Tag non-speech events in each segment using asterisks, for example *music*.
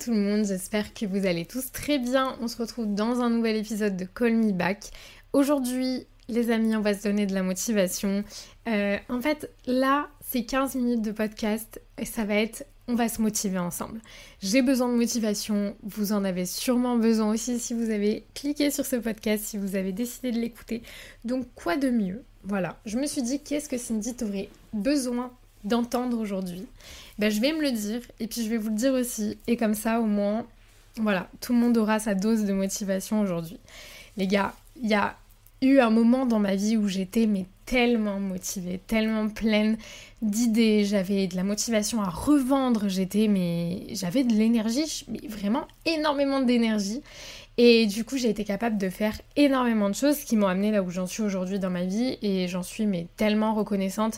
Tout le monde, j'espère que vous allez tous très bien. On se retrouve dans un nouvel épisode de Call Me Back. Aujourd'hui, les amis, on va se donner de la motivation. Euh, en fait, là, c'est 15 minutes de podcast et ça va être on va se motiver ensemble. J'ai besoin de motivation, vous en avez sûrement besoin aussi si vous avez cliqué sur ce podcast, si vous avez décidé de l'écouter. Donc quoi de mieux? Voilà, je me suis dit qu'est-ce que Cindy t'aurait besoin d'entendre aujourd'hui. Ben, Je vais me le dire et puis je vais vous le dire aussi. Et comme ça, au moins, voilà, tout le monde aura sa dose de motivation aujourd'hui. Les gars, il y a eu un moment dans ma vie où j'étais mais tellement motivée, tellement pleine d'idées, j'avais de la motivation à revendre, j'étais mais j'avais de l'énergie, vraiment énormément d'énergie. Et du coup, j'ai été capable de faire énormément de choses qui m'ont amené là où j'en suis aujourd'hui dans ma vie. Et j'en suis mais tellement reconnaissante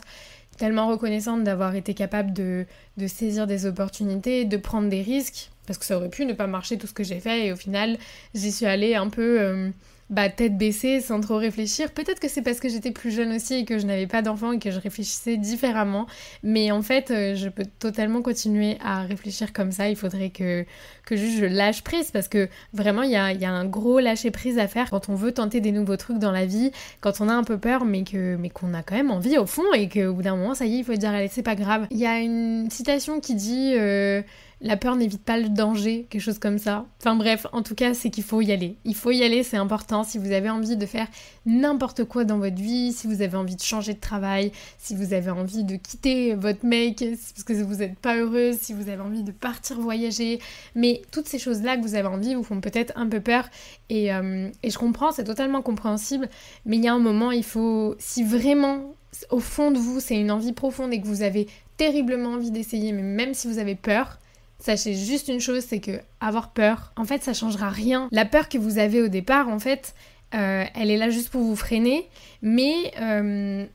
tellement reconnaissante d'avoir été capable de, saisir des opportunités, de prendre des risques, parce que ça aurait pu ne pas marcher tout ce que j'ai fait, et au final, j'y suis allée un peu euh, bah, tête baissée, sans trop réfléchir. Peut-être que c'est parce que j'étais plus jeune aussi et que je n'avais pas d'enfants et que je réfléchissais différemment, mais en fait, euh, je peux totalement continuer à réfléchir comme ça. Il faudrait que, que juste je lâche prise, parce que vraiment, il y a, y a un gros lâcher prise à faire quand on veut tenter des nouveaux trucs dans la vie, quand on a un peu peur, mais que mais qu'on a quand même envie au fond, et qu'au bout d'un moment, ça y est, il faut dire, allez, c'est pas grave. Il y a une citation qui dit... Euh, la peur n'évite pas le danger, quelque chose comme ça. Enfin bref, en tout cas, c'est qu'il faut y aller. Il faut y aller, c'est important. Si vous avez envie de faire n'importe quoi dans votre vie, si vous avez envie de changer de travail, si vous avez envie de quitter votre mec parce que vous n'êtes pas heureuse, si vous avez envie de partir voyager, mais toutes ces choses-là que vous avez envie vous font peut-être un peu peur et, euh, et je comprends, c'est totalement compréhensible, mais il y a un moment, il faut, si vraiment au fond de vous c'est une envie profonde et que vous avez terriblement envie d'essayer, mais même si vous avez peur, Sachez juste une chose, c'est que avoir peur, en fait, ça changera rien. La peur que vous avez au départ, en fait, euh, elle est là juste pour vous freiner, mais euh,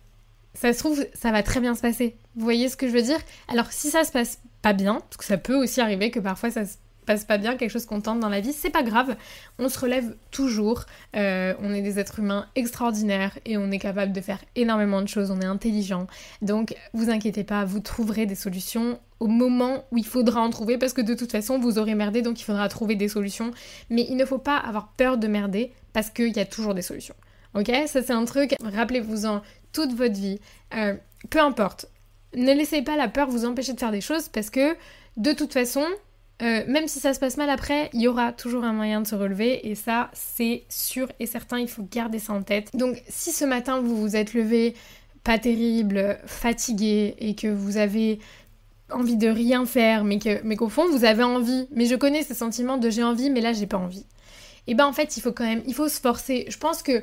ça se trouve, ça va très bien se passer. Vous voyez ce que je veux dire? Alors, si ça se passe pas bien, parce que ça peut aussi arriver que parfois ça se pas bien, quelque chose qu'on tente dans la vie, c'est pas grave. On se relève toujours. Euh, on est des êtres humains extraordinaires et on est capable de faire énormément de choses. On est intelligent. Donc, vous inquiétez pas, vous trouverez des solutions au moment où il faudra en trouver parce que de toute façon vous aurez merdé donc il faudra trouver des solutions. Mais il ne faut pas avoir peur de merder parce qu'il y a toujours des solutions. Ok? Ça c'est un truc, rappelez-vous-en toute votre vie. Euh, peu importe. Ne laissez pas la peur vous empêcher de faire des choses parce que de toute façon, euh, même si ça se passe mal après, il y aura toujours un moyen de se relever et ça c'est sûr et certain, il faut garder ça en tête. Donc si ce matin vous vous êtes levé pas terrible, fatigué et que vous avez envie de rien faire mais qu'au fond vous avez envie, mais je connais ce sentiment de j'ai envie mais là j'ai pas envie. Et ben en fait, il faut quand même il faut se forcer. Je pense que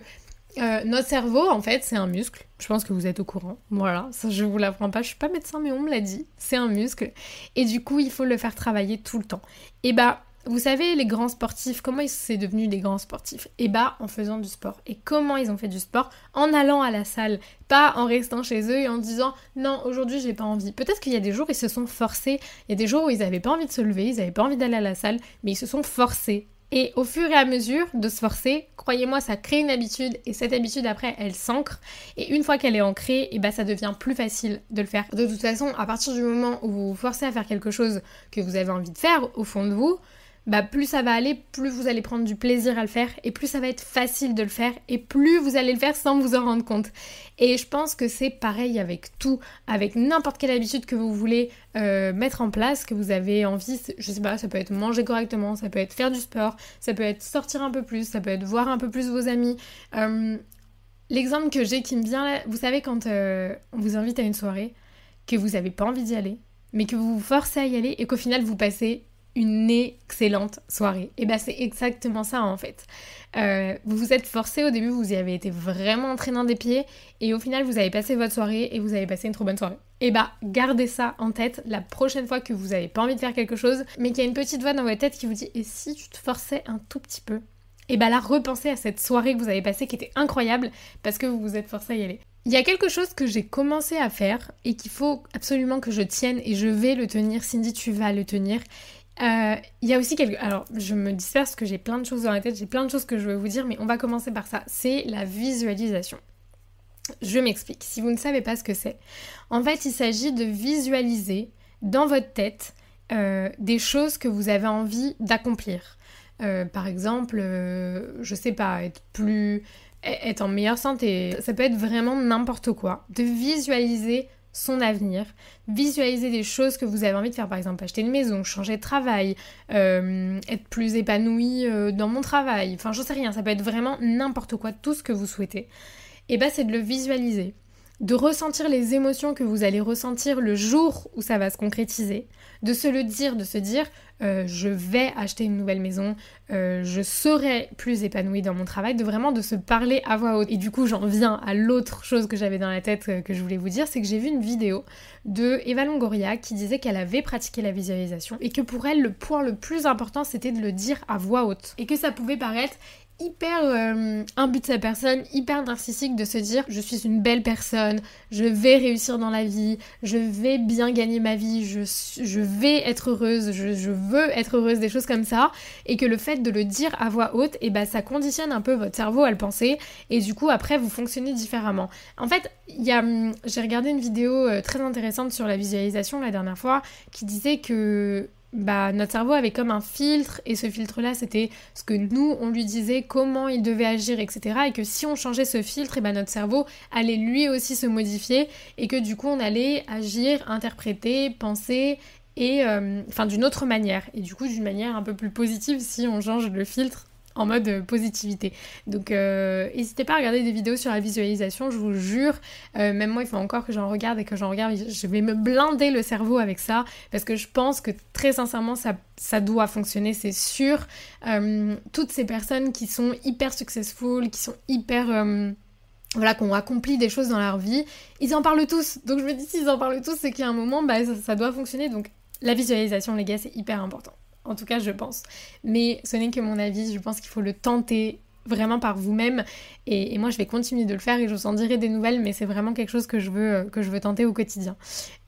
euh, notre cerveau, en fait, c'est un muscle. Je pense que vous êtes au courant. Voilà, ça je vous l'apprends pas. Je suis pas médecin, mais on me l'a dit. C'est un muscle. Et du coup, il faut le faire travailler tout le temps. Et bah, vous savez, les grands sportifs, comment ils sont devenus des grands sportifs? Et bah, en faisant du sport. Et comment ils ont fait du sport? En allant à la salle. Pas en restant chez eux et en disant non, aujourd'hui j'ai pas envie. Peut-être qu'il y a des jours ils se sont forcés. Il y a des jours où ils avaient pas envie de se lever, ils avaient pas envie d'aller à la salle, mais ils se sont forcés et au fur et à mesure de se forcer, croyez-moi, ça crée une habitude et cette habitude après, elle s'ancre. Et une fois qu'elle est ancrée, et eh ben, ça devient plus facile de le faire. De toute façon, à partir du moment où vous vous forcez à faire quelque chose que vous avez envie de faire au fond de vous, bah plus ça va aller, plus vous allez prendre du plaisir à le faire et plus ça va être facile de le faire et plus vous allez le faire sans vous en rendre compte. Et je pense que c'est pareil avec tout, avec n'importe quelle habitude que vous voulez euh, mettre en place, que vous avez envie, je sais pas, ça peut être manger correctement, ça peut être faire du sport, ça peut être sortir un peu plus, ça peut être voir un peu plus vos amis. Euh, l'exemple que j'ai qui me vient là, vous savez quand euh, on vous invite à une soirée, que vous n'avez pas envie d'y aller, mais que vous vous forcez à y aller et qu'au final vous passez une excellente soirée. Et bah c'est exactement ça en fait. Euh, vous vous êtes forcé au début, vous y avez été vraiment entraînant des pieds et au final vous avez passé votre soirée et vous avez passé une trop bonne soirée. Et bah gardez ça en tête la prochaine fois que vous avez pas envie de faire quelque chose, mais qu'il y a une petite voix dans votre tête qui vous dit et si tu te forçais un tout petit peu? Et bah là repensez à cette soirée que vous avez passée qui était incroyable parce que vous vous êtes forcé à y aller. Il y a quelque chose que j'ai commencé à faire et qu'il faut absolument que je tienne et je vais le tenir. Cindy, tu vas le tenir. Euh, il y a aussi quelque... Alors, je me disperse parce que j'ai plein de choses dans la tête, j'ai plein de choses que je veux vous dire, mais on va commencer par ça. C'est la visualisation. Je m'explique. Si vous ne savez pas ce que c'est, en fait, il s'agit de visualiser dans votre tête euh, des choses que vous avez envie d'accomplir. Euh, par exemple, je sais pas, être plus... être en meilleure santé. Ça peut être vraiment n'importe quoi. De visualiser son avenir, visualiser des choses que vous avez envie de faire, par exemple acheter une maison, changer de travail, euh, être plus épanoui euh, dans mon travail, enfin j'en sais rien, ça peut être vraiment n'importe quoi, tout ce que vous souhaitez. Et bah c'est de le visualiser, de ressentir les émotions que vous allez ressentir le jour où ça va se concrétiser, de se le dire, de se dire euh, je vais acheter une nouvelle maison, euh, je serai plus épanouie dans mon travail, de vraiment de se parler à voix haute. Et du coup, j'en viens à l'autre chose que j'avais dans la tête euh, que je voulais vous dire, c'est que j'ai vu une vidéo de Eva Longoria qui disait qu'elle avait pratiqué la visualisation et que pour elle, le point le plus important, c'était de le dire à voix haute. Et que ça pouvait paraître hyper euh, un but de sa personne, hyper narcissique de se dire je suis une belle personne, je vais réussir dans la vie, je vais bien gagner ma vie, je, vais être heureuse, je, veux être heureuse, des choses comme ça, et que le fait de le dire à voix haute, et eh ben ça conditionne un peu votre cerveau à le penser, et du coup après vous fonctionnez différemment. En fait, hum, j'ai regardé une vidéo euh, très intéressante sur la visualisation la dernière fois qui disait que bah, notre cerveau avait comme un filtre et ce filtre-là c'était ce que nous on lui disait, comment il devait agir, etc. Et que si on changeait ce filtre, et bah, notre cerveau allait lui aussi se modifier et que du coup on allait agir, interpréter, penser et euh, enfin d'une autre manière et du coup d'une manière un peu plus positive si on change le filtre en mode euh, positivité. Donc euh, n'hésitez pas à regarder des vidéos sur la visualisation, je vous jure, euh, même moi il faut encore que j'en regarde et que j'en regarde, je vais me blinder le cerveau avec ça parce que je pense que très sincèrement ça, ça doit fonctionner, c'est sûr. toutes ces personnes qui sont hyper successful, qui sont hyper voilà, qui ont accompli des choses dans leur vie, ils en parlent tous. Donc je me dis, s'ils en parlent tous, c'est qu'il un moment, bah, ça doit fonctionner. Donc la visualisation, les gars, c'est hyper important. En tout cas, je pense. Mais ce n'est que mon avis. Je pense qu'il faut le tenter vraiment par vous-même. Et, moi, je vais continuer de le faire et je vous en dirai des nouvelles, mais c'est vraiment quelque chose que je veux, que je veux tenter au quotidien.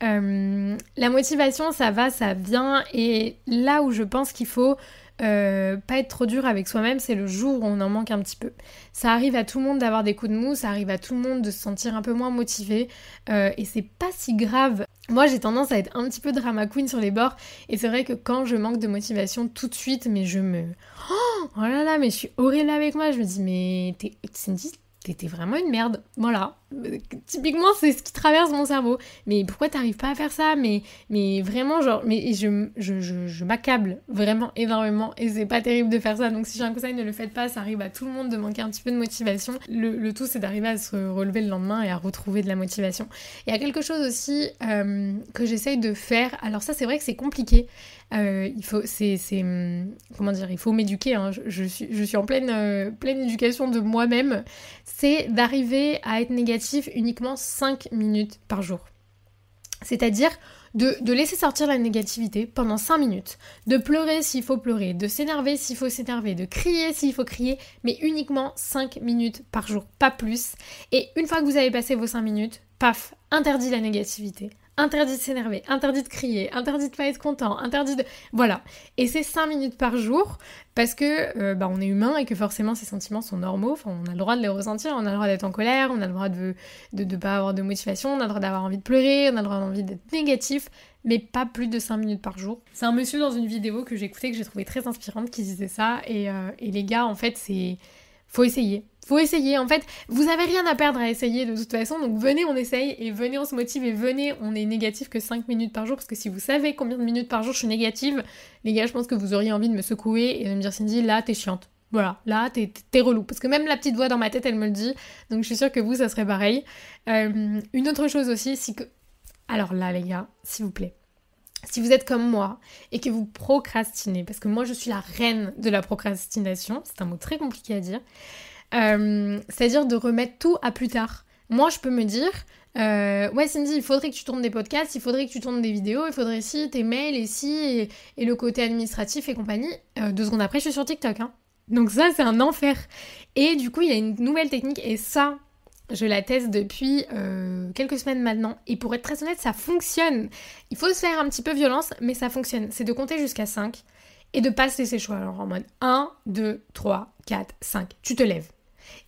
Euh, la motivation, ça va, ça vient. Et là où je pense qu'il faut euh, pas être trop dur avec soi-même, c'est le jour où on en manque un petit peu. Ça arrive à tout le monde d'avoir des coups de mou, ça arrive à tout le monde de se sentir un peu moins motivé, euh, et c'est pas si grave. Moi j'ai tendance à être un petit peu drama queen sur les bords, et c'est vrai que quand je manque de motivation tout de suite, mais je me... Oh, oh là là, mais je suis horrible avec moi, je me dis mais t'es Cindy, t'es vraiment une merde. Voilà. Typiquement, c'est ce qui traverse mon cerveau. Mais pourquoi t'arrives pas à faire ça? Mais, vraiment, genre, mais je, m'accable vraiment énormément et c'est pas terrible de faire ça. Donc, si j'ai un conseil, ne le faites pas. Ça arrive à tout le monde de manquer un petit peu de motivation. Le, tout, c'est d'arriver à se relever le lendemain et à retrouver de la motivation. Il y a quelque chose aussi euh, que j'essaye de faire. Alors, ça, c'est vrai que c'est compliqué. Euh, il faut, hum, comment dire, m'éduquer. Hein. Je, suis, en pleine, euh, pleine éducation de moi-même. C'est d'arriver à être négatif uniquement 5 minutes par jour. C'est-à-dire de, de, laisser sortir la négativité pendant 5 minutes, de pleurer s'il faut pleurer, de s'énerver s'il faut s'énerver, de crier s'il faut crier, mais uniquement 5 minutes par jour, pas plus. Et une fois que vous avez passé vos 5 minutes, paf, interdit la négativité, interdit de s'énerver, interdit de crier, interdit de pas être content, interdit de... Voilà. Et c'est 5 minutes par jour parce que euh, bah, on est humain et que forcément ces sentiments sont normaux, enfin, on a le droit de les ressentir, on a le droit d'être en colère, on a le droit de ne de, pas avoir de motivation, on a le droit d'avoir envie de pleurer, on a le droit d'envie d'être négatif, mais pas plus de 5 minutes par jour. C'est un monsieur dans une vidéo que j'ai écoutée que j'ai trouvé très inspirante qui disait ça et, euh, et les gars en fait c'est... Faut essayer faut essayer. En fait, vous avez rien à perdre à essayer de toute façon. Donc venez, on essaye et venez, on se motive et venez, on est négatif que 5 minutes par jour. Parce que si vous savez combien de minutes par jour je suis négative, les gars, je pense que vous auriez envie de me secouer et de me dire Cindy, là, t'es chiante. Voilà, là, t'es, relou. Parce que même la petite voix dans ma tête, elle me le dit. Donc je suis sûre que vous, ça serait pareil. Euh, une autre chose aussi, c'est que. Alors là, les gars, s'il vous plaît. Si vous êtes comme moi et que vous procrastinez, parce que moi je suis la reine de la procrastination, c'est un mot très compliqué à dire, euh, c'est-à-dire de remettre tout à plus tard. Moi je peux me dire, euh, ouais Cindy, il faudrait que tu tournes des podcasts, il faudrait que tu tournes des vidéos, il faudrait si tes mails et si et, le côté administratif et compagnie. Euh, deux secondes après je suis sur TikTok. Hein. Donc ça c'est un enfer. Et du coup il y a une nouvelle technique et ça je la teste depuis euh, quelques semaines maintenant et pour être très honnête, ça fonctionne. Il faut se faire un petit peu violence, mais ça fonctionne. C'est de compter jusqu'à 5 et de pas se laisser choix. Alors en mode 1, 2, 3, 4, 5. Tu te lèves.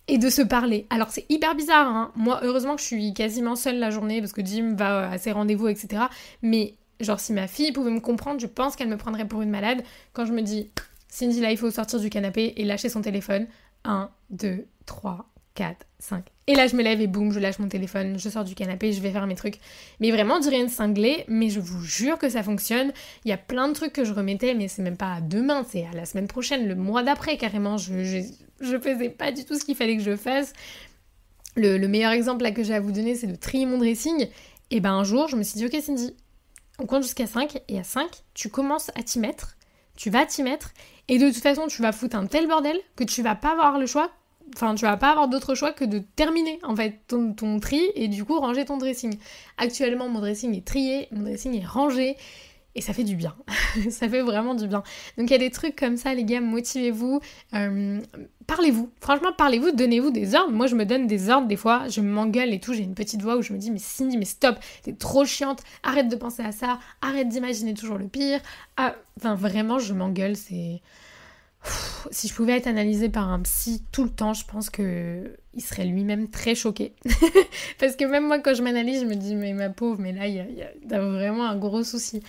Et de se parler. Alors c'est hyper bizarre, hein. Moi, heureusement je suis quasiment seule la journée parce que Jim va à ses rendez-vous, etc. Mais genre si ma fille pouvait me comprendre, je pense qu'elle me prendrait pour une malade quand je me dis Cindy là il faut sortir du canapé et lâcher son téléphone. 1, 2, 3, 4, 5. Et là, je me lève et boum, je lâche mon téléphone, je sors du canapé, je vais faire mes trucs. Mais vraiment, on rien de cinglé, mais je vous jure que ça fonctionne. Il y a plein de trucs que je remettais, mais c'est même pas à demain, c'est à la semaine prochaine, le mois d'après carrément. Je, je, faisais pas du tout ce qu'il fallait que je fasse. Le, meilleur exemple là que j'ai à vous donner, c'est de trier mon dressing. Et ben un jour, je me suis dit, ok Cindy, on compte jusqu'à 5, et à 5, tu commences à t'y mettre, tu vas t'y mettre, et de toute façon, tu vas foutre un tel bordel que tu vas pas avoir le choix Enfin, tu vas pas avoir d'autre choix que de terminer en fait ton, tri et du coup ranger ton dressing. Actuellement, mon dressing est trié, mon dressing est rangé et ça fait du bien. *laughs* ça fait vraiment du bien. Donc il y a des trucs comme ça, les gars, motivez-vous, euh, parlez-vous. Franchement, parlez-vous, donnez-vous des ordres. Moi, je me donne des ordres des fois, je m'engueule et tout. J'ai une petite voix où je me dis, mais Cindy, mais stop, t'es trop chiante, arrête de penser à ça, arrête d'imaginer toujours le pire. Ah, enfin, vraiment, je m'engueule, c'est si je pouvais être analysée par un psy tout le temps, je pense que il serait lui-même très choqué. *laughs* Parce que même moi, quand je m'analyse, je me dis, mais ma pauvre, mais là, il y a, vraiment un gros souci.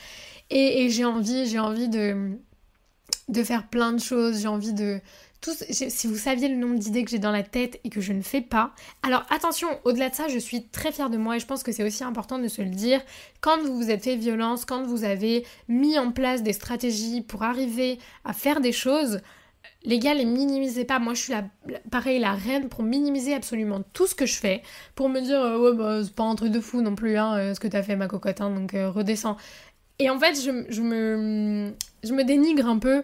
Et, j'ai envie, j'ai envie de, de faire plein de choses, j'ai envie de, si vous saviez le nombre d'idées que j'ai dans la tête et que je ne fais pas. Alors attention, au-delà de ça, je suis très fière de moi et je pense que c'est aussi important de se le dire. Quand vous vous êtes fait violence, quand vous avez mis en place des stratégies pour arriver à faire des choses, les gars, les minimisez pas. Moi, je suis la, pareil, la reine pour minimiser absolument tout ce que je fais. Pour me dire, euh, ouais, bah, c'est pas un truc de fou non plus, hein, euh, ce que t'as fait, ma cocotte, hein, donc euh, redescends. Et en fait, je, me, je me dénigre un peu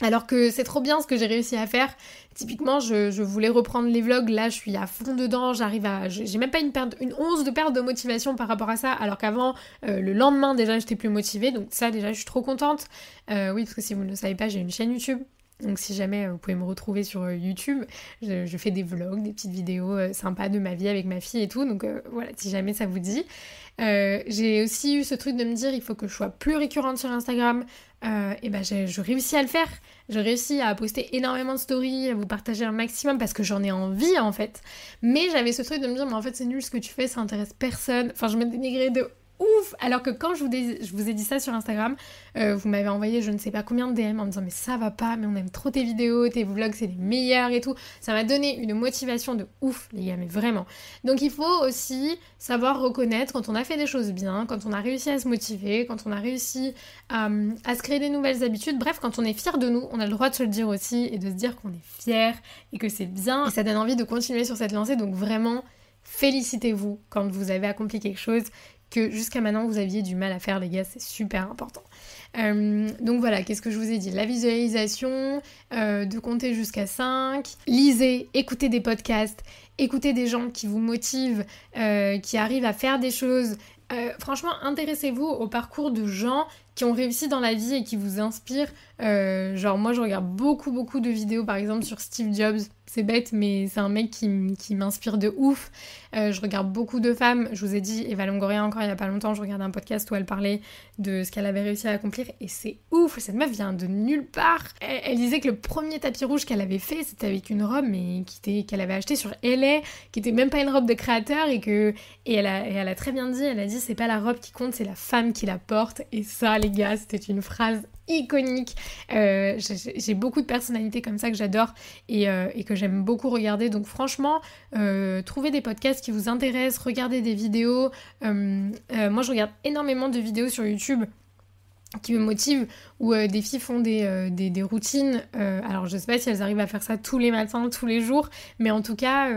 alors que c'est trop bien ce que j'ai réussi à faire. Typiquement, je, voulais reprendre les vlogs. Là, je suis à fond dedans. J'arrive à. J'ai même pas une, perte, une once de perte de motivation par rapport à ça. Alors qu'avant, euh, le lendemain, déjà, j'étais plus motivée. Donc, ça, déjà, je suis trop contente. Euh, oui, parce que si vous ne le savez pas, j'ai une chaîne YouTube. Donc si jamais euh, vous pouvez me retrouver sur YouTube, je, fais des vlogs, des petites vidéos sympas de ma vie avec ma fille et tout. Donc voilà, si jamais ça vous dit. j'ai aussi eu ce truc de me dire il faut que je sois plus récurrente sur Instagram. Euh, et ben je, réussis à le faire. Je réussis à poster énormément de stories, à vous partager un maximum parce que j'en ai envie en fait. Mais j'avais ce truc de me dire, mais en fait c'est nul ce que tu fais, ça intéresse personne. Enfin, je me dénigrais de ouf Alors que quand je vous, ai dit ça sur Instagram, euh, vous m'avez envoyé je ne sais pas combien de DM en me disant mais ça va pas, mais on aime trop tes vidéos, tes vlogs c'est les meilleurs et tout. Ça m'a donné une motivation de ouf les gars, mais vraiment. Donc il faut aussi savoir reconnaître quand on a fait des choses bien, quand on a réussi à se motiver, quand on a réussi à, à se créer des nouvelles habitudes. Bref, quand on est fier de nous, on a le droit de se le dire aussi et de se dire qu'on est fier et que c'est bien. Et ça donne envie de continuer sur cette lancée. Donc vraiment, félicitez-vous quand vous avez accompli quelque chose que jusqu'à maintenant vous aviez du mal à faire les gars, c'est super important. Euh, donc voilà, qu'est-ce que je vous ai dit? La visualisation, euh, de compter jusqu'à 5, lisez, écoutez des podcasts, écoutez des gens qui vous motivent, euh, qui arrivent à faire des choses. franchement, intéressez-vous au parcours de gens qui ont réussi dans la vie et qui vous inspirent. genre moi je regarde beaucoup beaucoup de vidéos par exemple sur Steve Jobs c'est bête, mais c'est un mec qui, m'inspire de ouf. Euh, je regarde beaucoup de femmes. Je vous ai dit, Eva Longoria, encore il n'y a pas longtemps, je regardais un podcast où elle parlait de ce qu'elle avait réussi à accomplir. Et c'est ouf, cette meuf vient de nulle part. Elle, disait que le premier tapis rouge qu'elle avait fait, c'était avec une robe mais qu'elle avait acheté sur LA, qui était même pas une robe de créateur. Et, que, et, elle a, et elle a très bien dit, elle a dit, c'est pas la robe qui compte, c'est la femme qui la porte. Et ça, les gars, c'était une phrase iconique. Euh, j'ai beaucoup de personnalités comme ça que j'adore et, euh, que j'aime beaucoup regarder. Donc franchement, euh, trouvez des podcasts qui vous intéressent, regardez des vidéos. moi, je regarde énormément de vidéos sur YouTube qui me motive, où euh, des filles font des, euh, routines. Euh, alors je sais pas si elles arrivent à faire ça tous les matins, tous les jours, mais en tout cas,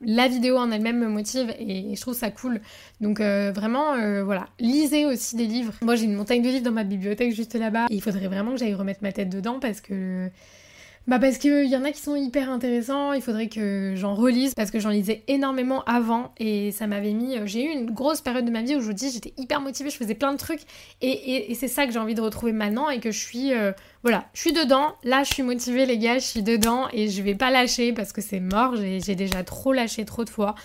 la vidéo en elle-même me motive et, je trouve ça cool. Donc vraiment, voilà, lisez aussi des livres. Moi j'ai une montagne de livres dans ma bibliothèque juste là-bas. il faudrait vraiment que j'aille remettre ma tête dedans parce que bah parce qu'il y en a qui sont hyper intéressants, il faudrait que j'en relise parce que j'en lisais énormément avant et ça m'avait mis... Euh, j'ai eu une grosse période de ma vie où je vous dis j'étais hyper motivée, je faisais plein de trucs et, c'est ça que j'ai envie de retrouver maintenant et que je suis... Euh, voilà, je suis dedans, là je suis motivée les gars, je suis dedans et je vais pas lâcher parce que c'est mort, j'ai déjà trop lâché trop de fois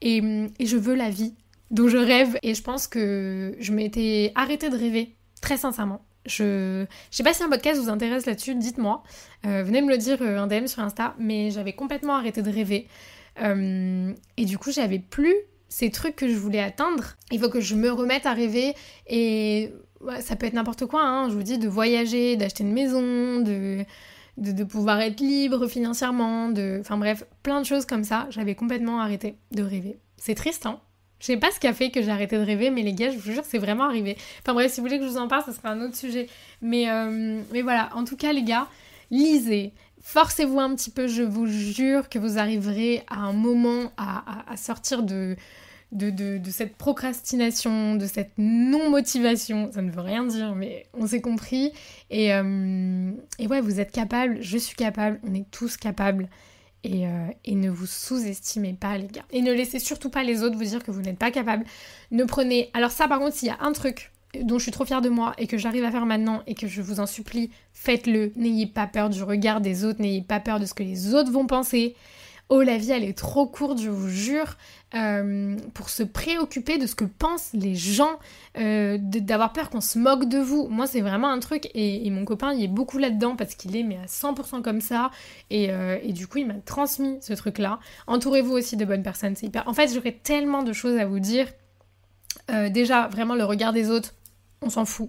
et, et je veux la vie dont je rêve et je pense que je m'étais arrêtée de rêver, très sincèrement. Je... je sais pas si un podcast vous intéresse là-dessus, dites-moi. Euh, venez me le dire euh, un DM sur Insta, mais j'avais complètement arrêté de rêver. Euh, et du coup, j'avais plus ces trucs que je voulais atteindre. Il faut que je me remette à rêver et ça peut être n'importe quoi, hein. je vous dis, de voyager, d'acheter une maison, de, de, pouvoir être libre financièrement, de... Enfin bref, plein de choses comme ça. J'avais complètement arrêté de rêver. C'est triste, hein je sais pas ce qui a fait que j'ai arrêté de rêver, mais les gars, je vous jure, c'est vraiment arrivé. Enfin bref, si vous voulez que je vous en parle, ce sera un autre sujet. Mais, euh, voilà, en tout cas, les gars, lisez. Forcez-vous un petit peu, je vous jure que vous arriverez à un moment à, sortir de, cette procrastination, de cette non-motivation. Ça ne veut rien dire, mais on s'est compris. Et, euh, et ouais, vous êtes capable, je suis capable, on est tous capables. Euh, et, ne vous sous-estimez pas les gars. Et ne laissez surtout pas les autres vous dire que vous n'êtes pas capable. Ne prenez... Alors ça par contre, s'il y a un truc dont je suis trop fière de moi et que j'arrive à faire maintenant et que je vous en supplie, faites-le. N'ayez pas peur du regard des autres, n'ayez pas peur de ce que les autres vont penser. Oh, la vie, elle est trop courte, je vous jure, euh, pour se préoccuper de ce que pensent les gens, euh, d'avoir peur qu'on se moque de vous. Moi, c'est vraiment un truc, et, mon copain, il est beaucoup là-dedans parce qu'il est mais à 100% comme ça, euh, et, du coup, il m'a transmis ce truc-là. Entourez-vous aussi de bonnes personnes, c'est hyper... En fait, j'aurais tellement de choses à vous dire. déjà, vraiment, le regard des autres, on s'en fout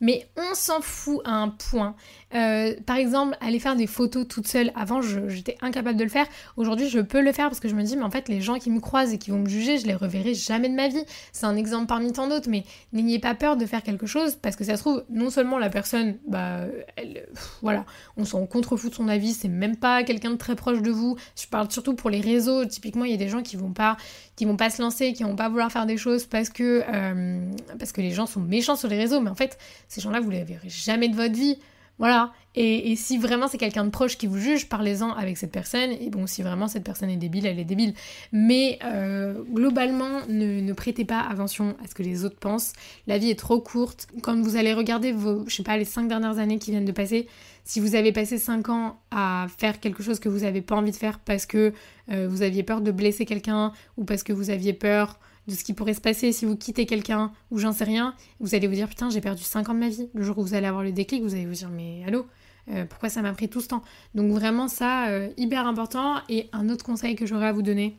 mais on s'en fout à un point. Euh, par exemple, aller faire des photos toute seule, avant j'étais incapable de le faire, aujourd'hui je peux le faire parce que je me dis, mais en fait les gens qui me croisent et qui vont me juger, je les reverrai jamais de ma vie. C'est un exemple parmi tant d'autres, mais n'ayez pas peur de faire quelque chose parce que ça se trouve, non seulement la personne, bah, elle, voilà, on s'en contrefout de son avis, c'est même pas quelqu'un de très proche de vous. Je parle surtout pour les réseaux, typiquement il y a des gens qui vont pas, qui vont pas se lancer, qui vont pas vouloir faire des choses parce que, euh, parce que les gens sont méchants sur les réseaux, mais en fait, ces gens-là, vous les verrez jamais de votre vie. Voilà. Et, si vraiment c'est quelqu'un de proche qui vous juge, parlez-en avec cette personne. Et bon, si vraiment cette personne est débile, elle est débile. Mais euh, globalement, ne, prêtez pas attention à ce que les autres pensent. La vie est trop courte. Quand vous allez regarder vos, je sais pas, les cinq dernières années qui viennent de passer, si vous avez passé cinq ans à faire quelque chose que vous n'avez pas envie de faire parce que euh, vous aviez peur de blesser quelqu'un ou parce que vous aviez peur de ce qui pourrait se passer si vous quittez quelqu'un ou j'en sais rien, vous allez vous dire putain j'ai perdu 5 ans de ma vie. Le jour où vous allez avoir le déclic, vous allez vous dire mais allô, euh, pourquoi ça m'a pris tout ce temps? Donc vraiment ça, euh, hyper important. Et un autre conseil que j'aurais à vous donner,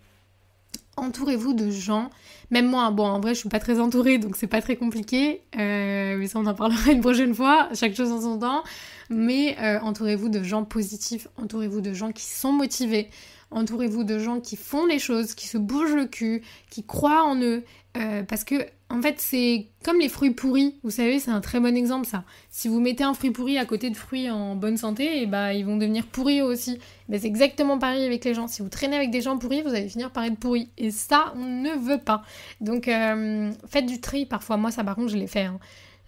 entourez-vous de gens, même moi, bon en vrai je suis pas très entourée donc c'est pas très compliqué, euh, mais ça on en parlera *laughs* une prochaine fois, chaque chose en son temps, mais entourez-vous de gens positifs, entourez-vous de gens qui sont motivés, entourez-vous de gens qui font les choses, qui se bougent le cul, qui croient en eux. Euh, parce que, en fait, c'est comme les fruits pourris. Vous savez, c'est un très bon exemple, ça. Si vous mettez un fruit pourri à côté de fruits en bonne santé, et eh bah, ben, ils vont devenir pourris aussi. C'est exactement pareil avec les gens. Si vous traînez avec des gens pourris, vous allez finir par être pourri. Et ça, on ne veut pas. Donc, euh, faites du tri parfois. Moi, ça, par contre, je l'ai fait. Hein.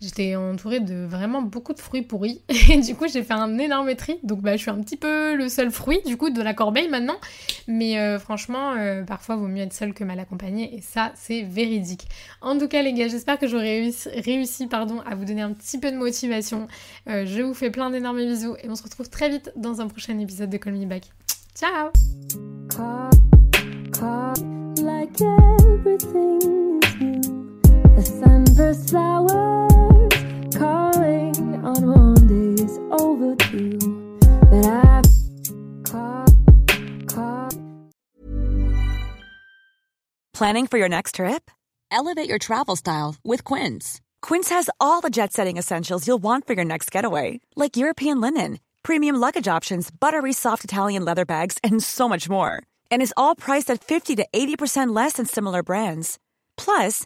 J'étais entourée de vraiment beaucoup de fruits pourris. *laughs* Et du coup, j'ai fait un énorme tri. Donc, bah, je suis un petit peu le seul fruit, du coup, de la corbeille maintenant. Mais euh, franchement, euh, parfois, vaut mieux être seul que mal accompagné. Et ça, c'est véridique. En tout cas, les gars, j'espère que j'aurai réussi, pardon, à vous donner un petit peu de motivation. Euh, je vous fais plein d'énormes bisous. Et on se retrouve très vite dans un prochain épisode de Call Me Back. Ciao Planning for your next trip? Elevate your travel style with Quince. Quince has all the jet setting essentials you'll want for your next getaway, like European linen, premium luggage options, buttery soft Italian leather bags, and so much more. And is all priced at 50 to 80% less than similar brands. Plus,